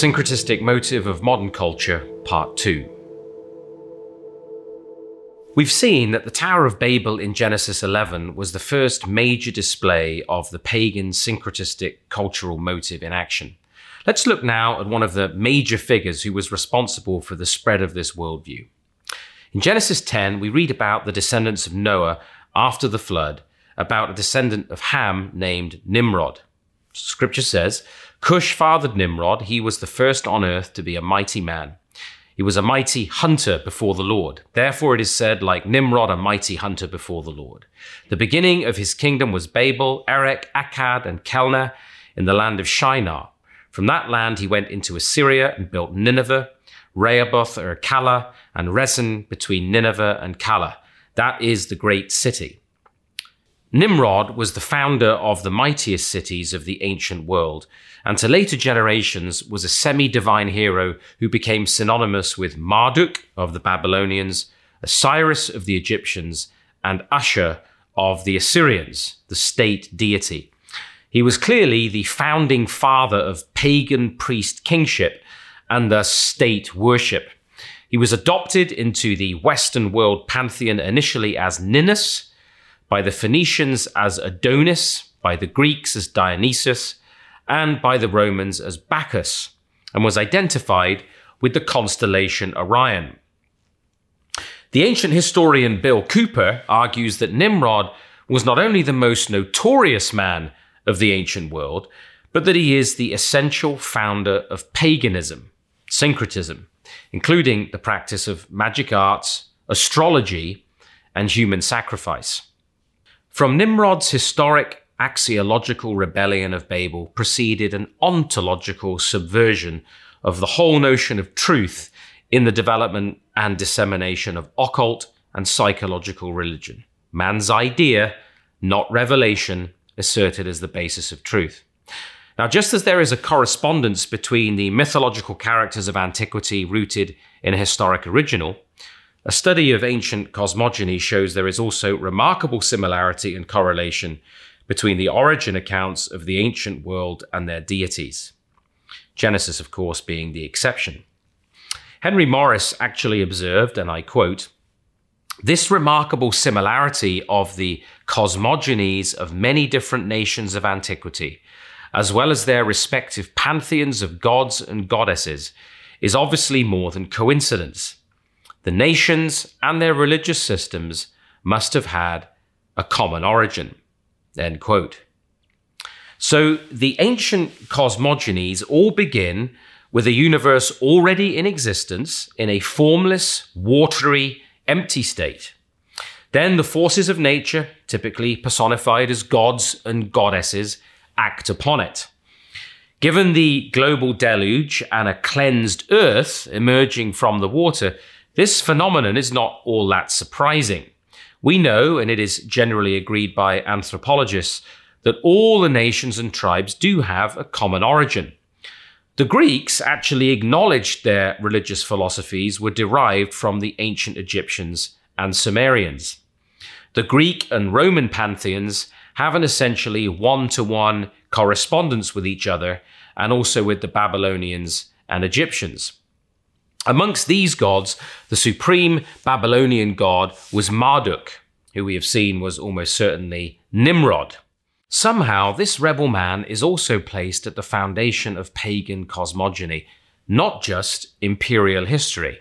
Syncretistic Motive of Modern Culture, Part 2. We've seen that the Tower of Babel in Genesis 11 was the first major display of the pagan syncretistic cultural motive in action. Let's look now at one of the major figures who was responsible for the spread of this worldview. In Genesis 10, we read about the descendants of Noah after the flood, about a descendant of Ham named Nimrod. Scripture says, Cush fathered Nimrod. He was the first on earth to be a mighty man. He was a mighty hunter before the Lord. Therefore, it is said, like Nimrod, a mighty hunter before the Lord. The beginning of his kingdom was Babel, Erech, Akkad, and Calneh in the land of Shinar. From that land, he went into Assyria and built Nineveh, Rehoboth or Calah, and Resen between Nineveh and Calah. That is the great city. Nimrod was the founder of the mightiest cities of the ancient world, and to later generations was a semi divine hero who became synonymous with Marduk of the Babylonians, Osiris of the Egyptians, and Ashur of the Assyrians, the state deity. He was clearly the founding father of pagan priest kingship and thus state worship. He was adopted into the Western world pantheon initially as Ninus by the Phoenicians as Adonis, by the Greeks as Dionysus, and by the Romans as Bacchus, and was identified with the constellation Orion. The ancient historian Bill Cooper argues that Nimrod was not only the most notorious man of the ancient world, but that he is the essential founder of paganism, syncretism, including the practice of magic arts, astrology, and human sacrifice. From Nimrod's historic axiological rebellion of Babel proceeded an ontological subversion of the whole notion of truth in the development and dissemination of occult and psychological religion. Man's idea, not revelation, asserted as the basis of truth. Now, just as there is a correspondence between the mythological characters of antiquity rooted in a historic original a study of ancient cosmogony shows there is also remarkable similarity and correlation between the origin accounts of the ancient world and their deities. Genesis, of course, being the exception. Henry Morris actually observed, and I quote, this remarkable similarity of the cosmogonies of many different nations of antiquity, as well as their respective pantheons of gods and goddesses, is obviously more than coincidence the nations and their religious systems must have had a common origin. End quote. So the ancient cosmogonies all begin with a universe already in existence in a formless, watery, empty state. Then the forces of nature, typically personified as gods and goddesses, act upon it. Given the global deluge and a cleansed earth emerging from the water, this phenomenon is not all that surprising. We know, and it is generally agreed by anthropologists, that all the nations and tribes do have a common origin. The Greeks actually acknowledged their religious philosophies were derived from the ancient Egyptians and Sumerians. The Greek and Roman pantheons have an essentially one to one correspondence with each other and also with the Babylonians and Egyptians. Amongst these gods, the supreme Babylonian god was Marduk, who we have seen was almost certainly Nimrod. Somehow, this rebel man is also placed at the foundation of pagan cosmogony, not just imperial history.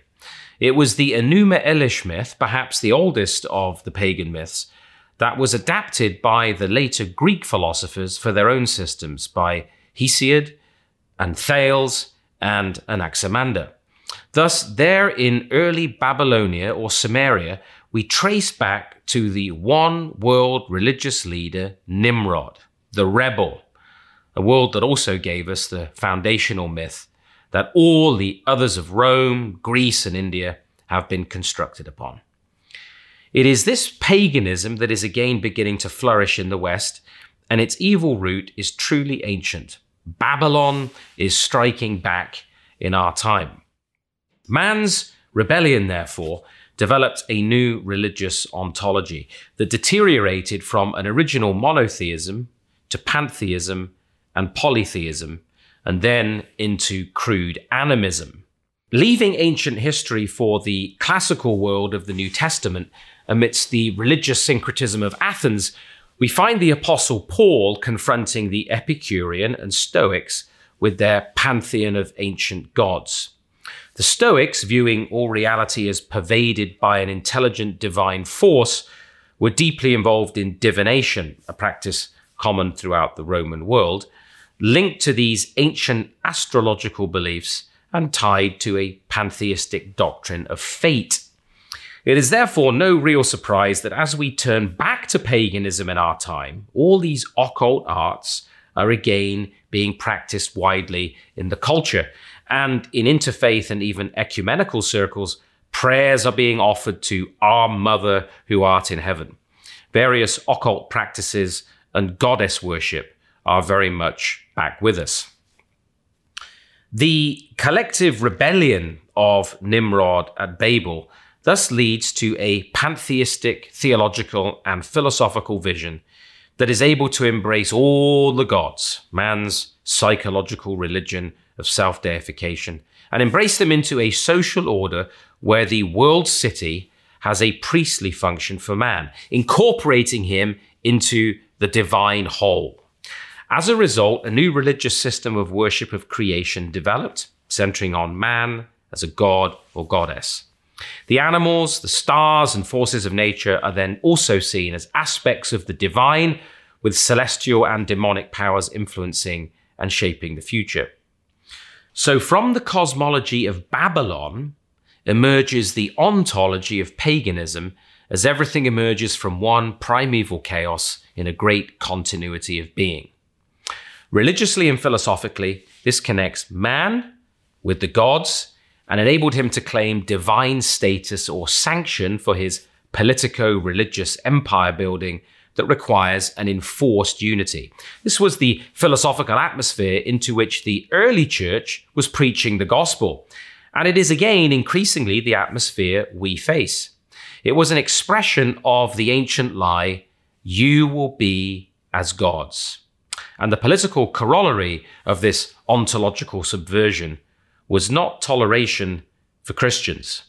It was the Enuma Elish myth, perhaps the oldest of the pagan myths, that was adapted by the later Greek philosophers for their own systems by Hesiod and Thales and Anaximander. Thus, there in early Babylonia or Sumeria, we trace back to the one world religious leader, Nimrod, the rebel, a world that also gave us the foundational myth that all the others of Rome, Greece, and India have been constructed upon. It is this paganism that is again beginning to flourish in the West, and its evil root is truly ancient. Babylon is striking back in our time. Man's rebellion, therefore, developed a new religious ontology that deteriorated from an original monotheism to pantheism and polytheism and then into crude animism. Leaving ancient history for the classical world of the New Testament amidst the religious syncretism of Athens, we find the Apostle Paul confronting the Epicurean and Stoics with their pantheon of ancient gods. The Stoics, viewing all reality as pervaded by an intelligent divine force, were deeply involved in divination, a practice common throughout the Roman world, linked to these ancient astrological beliefs and tied to a pantheistic doctrine of fate. It is therefore no real surprise that as we turn back to paganism in our time, all these occult arts are again being practiced widely in the culture. And in interfaith and even ecumenical circles, prayers are being offered to our Mother who art in heaven. Various occult practices and goddess worship are very much back with us. The collective rebellion of Nimrod at Babel thus leads to a pantheistic, theological, and philosophical vision that is able to embrace all the gods, man's psychological religion of self deification, and embrace them into a social order where the world city has a priestly function for man, incorporating him into the divine whole. As a result, a new religious system of worship of creation developed, centering on man as a god or goddess. The animals, the stars, and forces of nature are then also seen as aspects of the divine, with celestial and demonic powers influencing and shaping the future. So, from the cosmology of Babylon emerges the ontology of paganism as everything emerges from one primeval chaos in a great continuity of being. Religiously and philosophically, this connects man with the gods and enabled him to claim divine status or sanction for his politico religious empire building that requires an enforced unity. This was the philosophical atmosphere into which the early church was preaching the gospel. And it is again increasingly the atmosphere we face. It was an expression of the ancient lie, you will be as gods. And the political corollary of this ontological subversion was not toleration for Christians.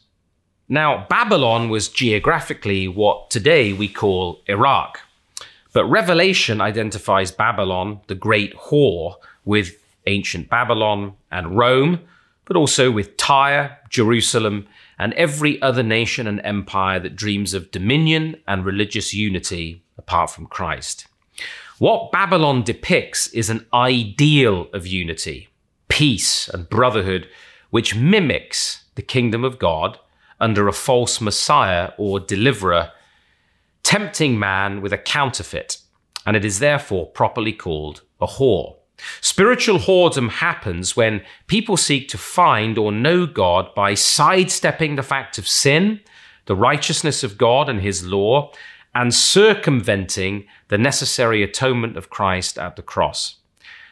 Now, Babylon was geographically what today we call Iraq. But Revelation identifies Babylon, the great whore, with ancient Babylon and Rome, but also with Tyre, Jerusalem, and every other nation and empire that dreams of dominion and religious unity apart from Christ. What Babylon depicts is an ideal of unity, peace, and brotherhood, which mimics the kingdom of God under a false Messiah or deliverer, tempting man with a counterfeit, and it is therefore properly called a whore. Spiritual whoredom happens when people seek to find or know God by sidestepping the fact of sin, the righteousness of God and his law, and circumventing the necessary atonement of Christ at the cross.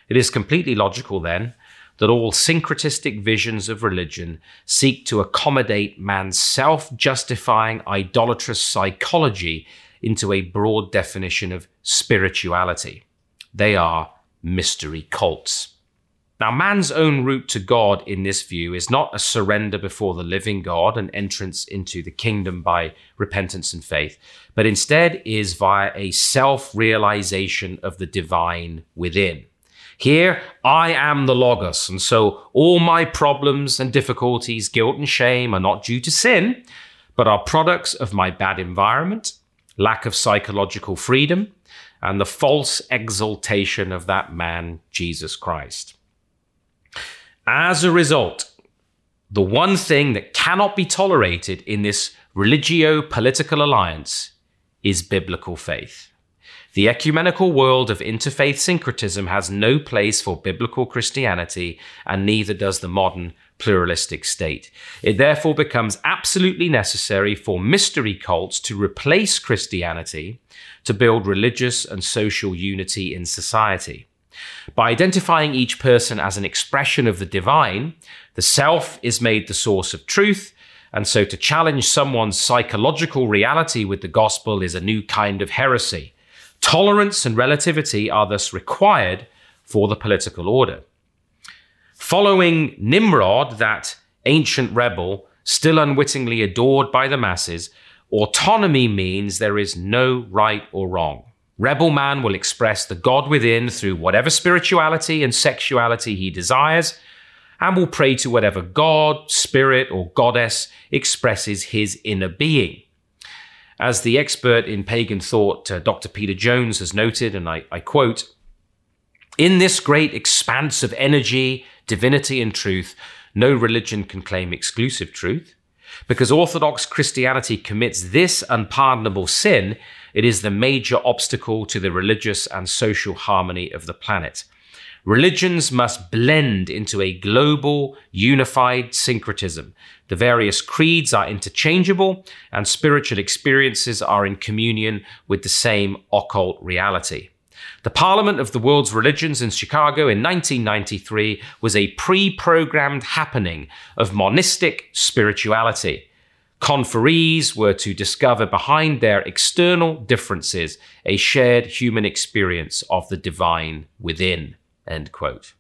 It is completely logical, then, that all syncretistic visions of religion seek to accommodate man's self justifying idolatrous psychology into a broad definition of spirituality. They are mystery cults. Now, man's own route to God in this view is not a surrender before the living God and entrance into the kingdom by repentance and faith, but instead is via a self realization of the divine within. Here, I am the Logos, and so all my problems and difficulties, guilt and shame are not due to sin, but are products of my bad environment, lack of psychological freedom, and the false exaltation of that man, Jesus Christ. As a result, the one thing that cannot be tolerated in this religio political alliance is biblical faith. The ecumenical world of interfaith syncretism has no place for biblical Christianity, and neither does the modern pluralistic state. It therefore becomes absolutely necessary for mystery cults to replace Christianity to build religious and social unity in society. By identifying each person as an expression of the divine, the self is made the source of truth, and so to challenge someone's psychological reality with the gospel is a new kind of heresy. Tolerance and relativity are thus required for the political order. Following Nimrod, that ancient rebel, still unwittingly adored by the masses, autonomy means there is no right or wrong. Rebel man will express the God within through whatever spirituality and sexuality he desires, and will pray to whatever God, spirit, or goddess expresses his inner being. As the expert in pagan thought, uh, Dr. Peter Jones, has noted, and I, I quote, in this great expanse of energy, divinity, and truth, no religion can claim exclusive truth. Because Orthodox Christianity commits this unpardonable sin, it is the major obstacle to the religious and social harmony of the planet. Religions must blend into a global, unified syncretism. The various creeds are interchangeable, and spiritual experiences are in communion with the same occult reality. The Parliament of the World's Religions in Chicago in 1993 was a pre programmed happening of monistic spirituality. Conferees were to discover behind their external differences a shared human experience of the divine within. End quote.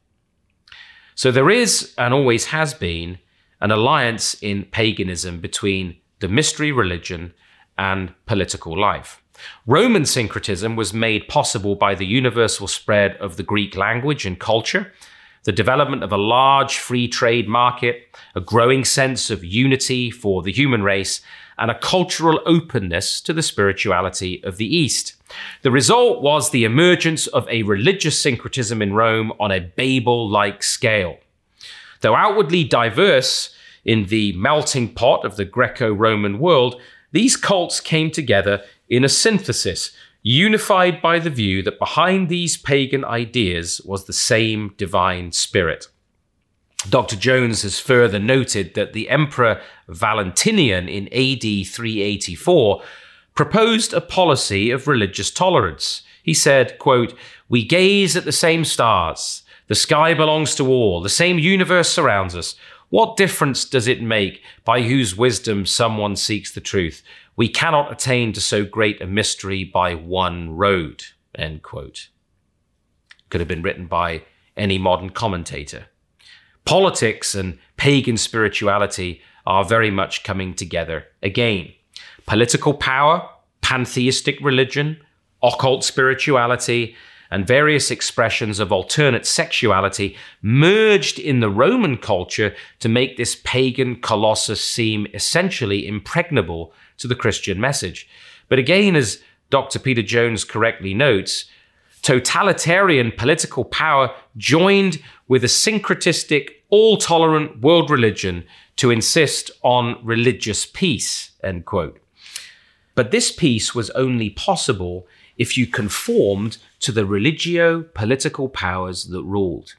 So there is, and always has been, an alliance in paganism between the mystery religion and political life. Roman syncretism was made possible by the universal spread of the Greek language and culture, the development of a large free trade market, a growing sense of unity for the human race, and a cultural openness to the spirituality of the East. The result was the emergence of a religious syncretism in Rome on a Babel like scale. Though outwardly diverse in the melting pot of the Greco Roman world, these cults came together in a synthesis, unified by the view that behind these pagan ideas was the same divine spirit. Dr. Jones has further noted that the Emperor Valentinian in AD 384 proposed a policy of religious tolerance. He said, quote, We gaze at the same stars. The sky belongs to all. The same universe surrounds us. What difference does it make by whose wisdom someone seeks the truth? We cannot attain to so great a mystery by one road. End quote. Could have been written by any modern commentator. Politics and pagan spirituality are very much coming together again. Political power, pantheistic religion, occult spirituality, and various expressions of alternate sexuality merged in the Roman culture to make this pagan colossus seem essentially impregnable to the Christian message. But again, as Dr. Peter Jones correctly notes, totalitarian political power joined with a syncretistic, all tolerant world religion to insist on religious peace. End quote. But this peace was only possible if you conformed to the religio political powers that ruled.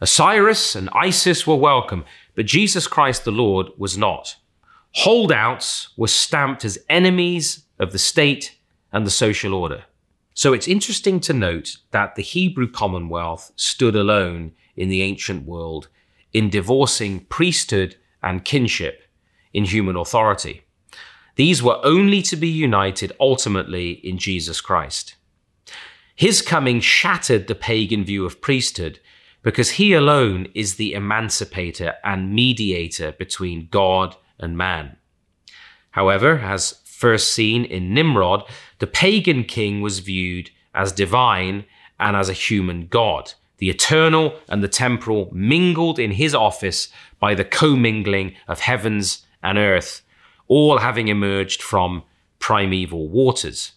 Osiris and Isis were welcome, but Jesus Christ the Lord was not. Holdouts were stamped as enemies of the state and the social order. So it's interesting to note that the Hebrew Commonwealth stood alone in the ancient world in divorcing priesthood and kingship in human authority. These were only to be united ultimately in Jesus Christ. His coming shattered the pagan view of priesthood because he alone is the emancipator and mediator between God and man. However, as first seen in Nimrod, the pagan king was viewed as divine and as a human god. The eternal and the temporal mingled in his office by the commingling of heavens and earth, all having emerged from primeval waters.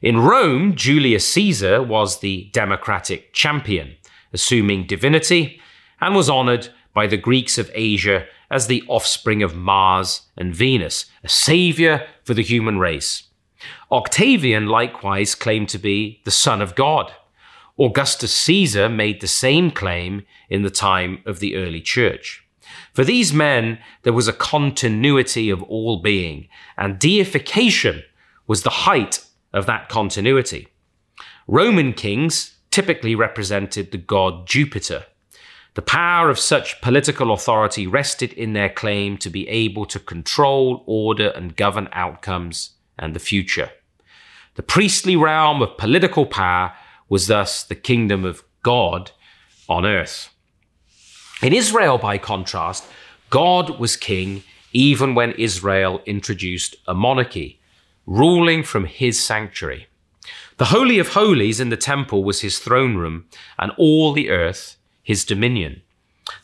In Rome, Julius Caesar was the democratic champion, assuming divinity, and was honored by the Greeks of Asia as the offspring of Mars and Venus, a savior for the human race. Octavian likewise claimed to be the Son of God. Augustus Caesar made the same claim in the time of the early church. For these men, there was a continuity of all being, and deification was the height of that continuity. Roman kings typically represented the god Jupiter. The power of such political authority rested in their claim to be able to control, order, and govern outcomes and the future. The priestly realm of political power was thus the kingdom of God on earth. In Israel, by contrast, God was king even when Israel introduced a monarchy, ruling from his sanctuary. The Holy of Holies in the temple was his throne room, and all the earth his dominion.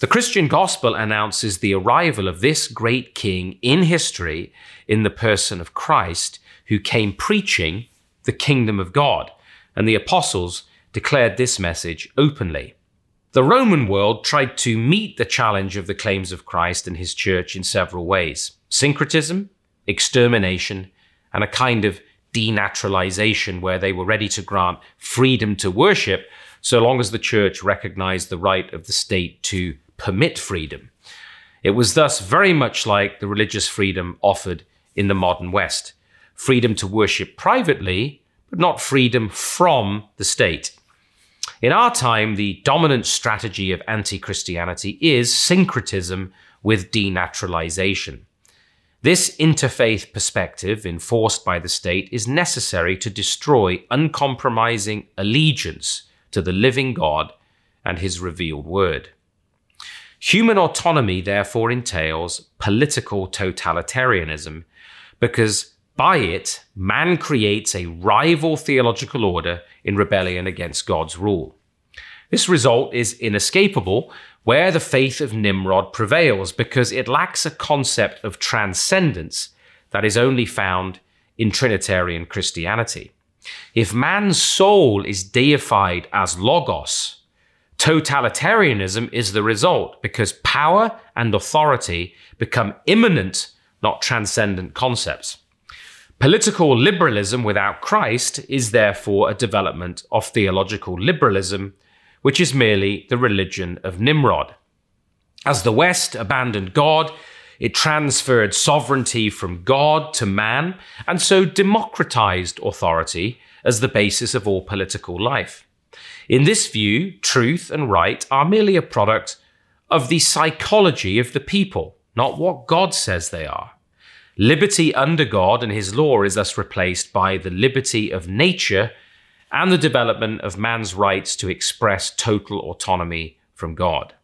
The Christian gospel announces the arrival of this great king in history in the person of Christ, who came preaching the kingdom of God, and the apostles declared this message openly. The Roman world tried to meet the challenge of the claims of Christ and his church in several ways syncretism, extermination, and a kind of denaturalization where they were ready to grant freedom to worship so long as the church recognized the right of the state to permit freedom. It was thus very much like the religious freedom offered in the modern West freedom to worship privately, but not freedom from the state. In our time, the dominant strategy of anti Christianity is syncretism with denaturalization. This interfaith perspective, enforced by the state, is necessary to destroy uncompromising allegiance to the living God and his revealed word. Human autonomy therefore entails political totalitarianism because by it, man creates a rival theological order in rebellion against God's rule. This result is inescapable where the faith of Nimrod prevails because it lacks a concept of transcendence that is only found in Trinitarian Christianity. If man's soul is deified as logos, totalitarianism is the result because power and authority become immanent, not transcendent concepts. Political liberalism without Christ is therefore a development of theological liberalism, which is merely the religion of Nimrod. As the West abandoned God, it transferred sovereignty from God to man, and so democratized authority as the basis of all political life. In this view, truth and right are merely a product of the psychology of the people, not what God says they are. Liberty under God and his law is thus replaced by the liberty of nature and the development of man's rights to express total autonomy from God.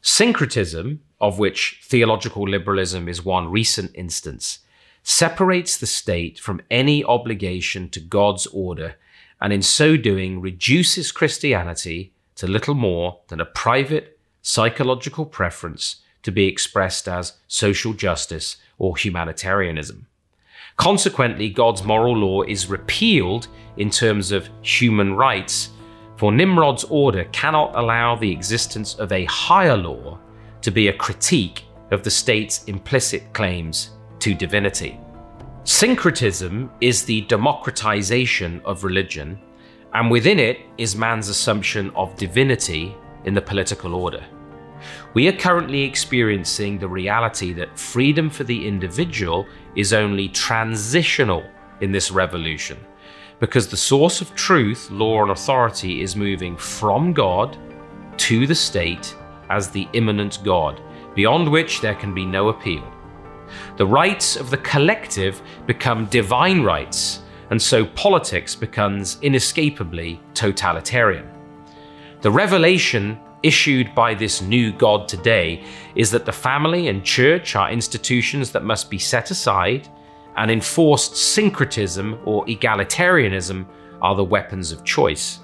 Syncretism, of which theological liberalism is one recent instance, separates the state from any obligation to God's order and in so doing reduces Christianity to little more than a private psychological preference to be expressed as social justice or humanitarianism. Consequently, God's moral law is repealed in terms of human rights, for Nimrod's order cannot allow the existence of a higher law to be a critique of the state's implicit claims to divinity. Syncretism is the democratization of religion, and within it is man's assumption of divinity in the political order. We are currently experiencing the reality that freedom for the individual is only transitional in this revolution because the source of truth, law, and authority is moving from God to the state as the immanent God, beyond which there can be no appeal. The rights of the collective become divine rights, and so politics becomes inescapably totalitarian. The revelation issued by this new God today is that the family and church are institutions that must be set aside, and enforced syncretism or egalitarianism are the weapons of choice.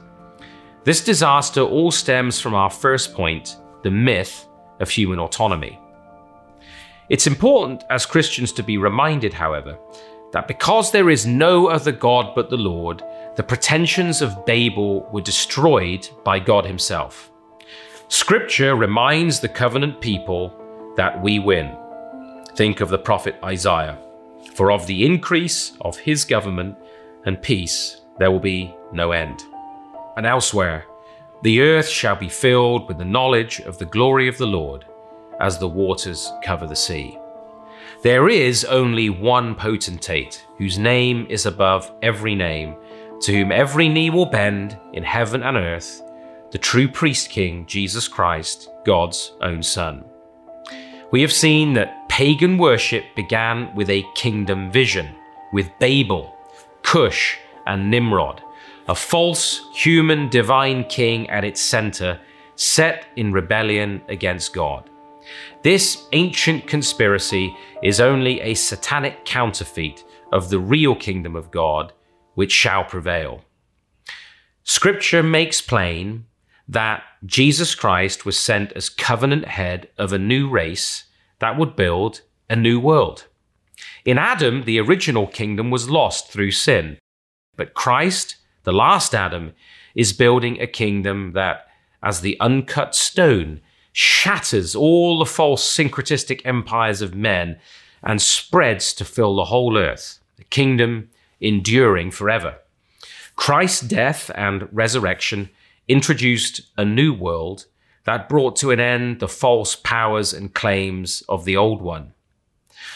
This disaster all stems from our first point the myth of human autonomy. It's important as Christians to be reminded, however, that because there is no other God but the Lord, the pretensions of Babel were destroyed by God Himself. Scripture reminds the covenant people that we win. Think of the prophet Isaiah. For of the increase of his government and peace there will be no end. And elsewhere, the earth shall be filled with the knowledge of the glory of the Lord as the waters cover the sea. There is only one potentate whose name is above every name, to whom every knee will bend in heaven and earth the true priest king, Jesus Christ, God's own Son. We have seen that pagan worship began with a kingdom vision, with Babel, Cush, and Nimrod, a false human divine king at its center, set in rebellion against God. This ancient conspiracy is only a satanic counterfeit of the real kingdom of God, which shall prevail. Scripture makes plain that Jesus Christ was sent as covenant head of a new race that would build a new world. In Adam, the original kingdom was lost through sin, but Christ, the last Adam, is building a kingdom that, as the uncut stone, shatters all the false syncretistic empires of men and spreads to fill the whole earth, a kingdom enduring forever. Christ's death and resurrection introduced a new world that brought to an end the false powers and claims of the old one.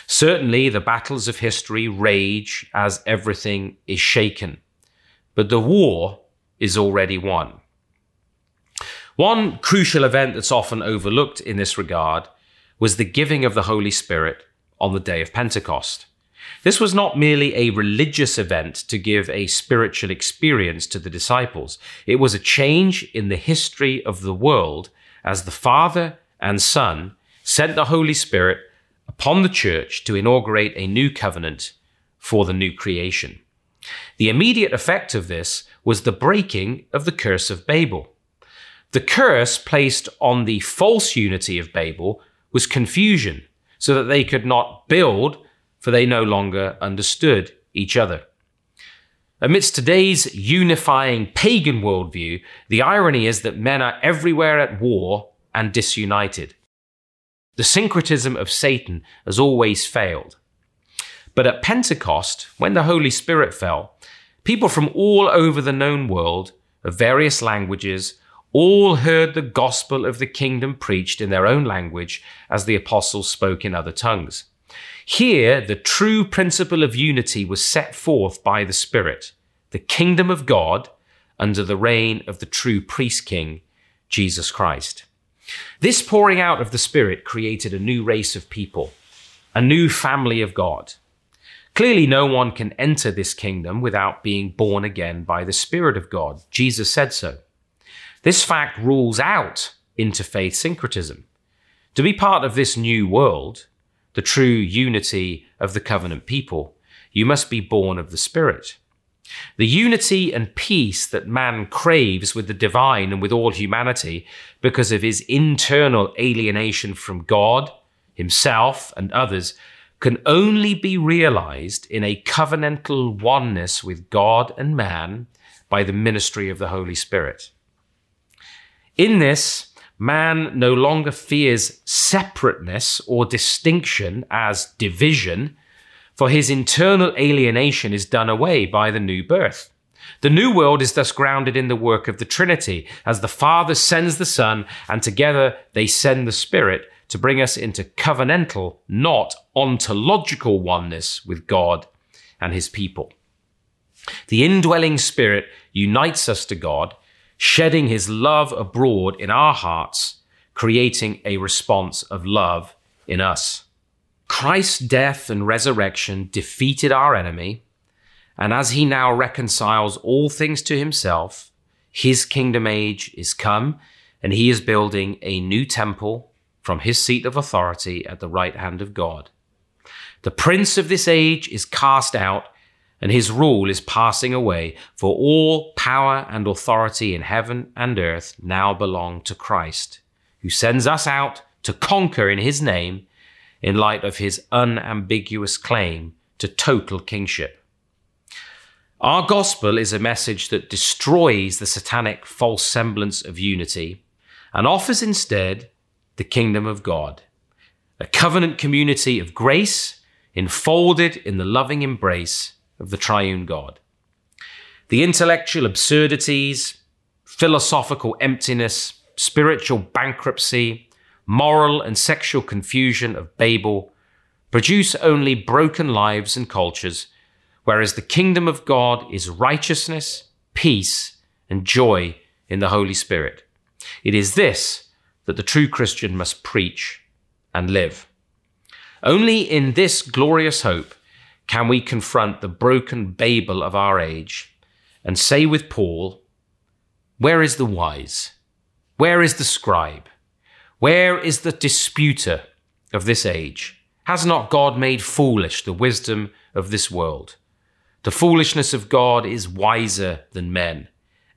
Certainly, the battles of history rage as everything is shaken, but the war is already won. One crucial event that's often overlooked in this regard was the giving of the Holy Spirit on the day of Pentecost. This was not merely a religious event to give a spiritual experience to the disciples. It was a change in the history of the world as the Father and Son sent the Holy Spirit upon the church to inaugurate a new covenant for the new creation. The immediate effect of this was the breaking of the curse of Babel. The curse placed on the false unity of Babel was confusion, so that they could not build, for they no longer understood each other. Amidst today's unifying pagan worldview, the irony is that men are everywhere at war and disunited. The syncretism of Satan has always failed. But at Pentecost, when the Holy Spirit fell, people from all over the known world, of various languages, all heard the gospel of the kingdom preached in their own language as the apostles spoke in other tongues. Here, the true principle of unity was set forth by the Spirit, the kingdom of God under the reign of the true priest king, Jesus Christ. This pouring out of the Spirit created a new race of people, a new family of God. Clearly, no one can enter this kingdom without being born again by the Spirit of God. Jesus said so. This fact rules out interfaith syncretism. To be part of this new world, the true unity of the covenant people, you must be born of the Spirit. The unity and peace that man craves with the divine and with all humanity because of his internal alienation from God, himself, and others can only be realized in a covenantal oneness with God and man by the ministry of the Holy Spirit. In this, man no longer fears separateness or distinction as division, for his internal alienation is done away by the new birth. The new world is thus grounded in the work of the Trinity, as the Father sends the Son, and together they send the Spirit to bring us into covenantal, not ontological oneness with God and his people. The indwelling Spirit unites us to God shedding his love abroad in our hearts, creating a response of love in us. Christ's death and resurrection defeated our enemy, and as he now reconciles all things to himself, his kingdom age is come, and he is building a new temple from his seat of authority at the right hand of God. The prince of this age is cast out, and his rule is passing away, for all power and authority in heaven and earth now belong to Christ, who sends us out to conquer in his name in light of his unambiguous claim to total kingship. Our gospel is a message that destroys the satanic false semblance of unity and offers instead the kingdom of God, a covenant community of grace enfolded in the loving embrace of the triune God. The intellectual absurdities, philosophical emptiness, spiritual bankruptcy, moral and sexual confusion of Babel produce only broken lives and cultures, whereas the kingdom of God is righteousness, peace, and joy in the Holy Spirit. It is this that the true Christian must preach and live. Only in this glorious hope can we confront the broken Babel of our age and say with Paul, Where is the wise? Where is the scribe? Where is the disputer of this age? Has not God made foolish the wisdom of this world? The foolishness of God is wiser than men,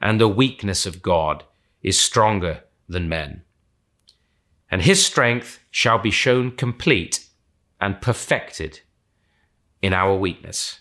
and the weakness of God is stronger than men. And his strength shall be shown complete and perfected in our weakness.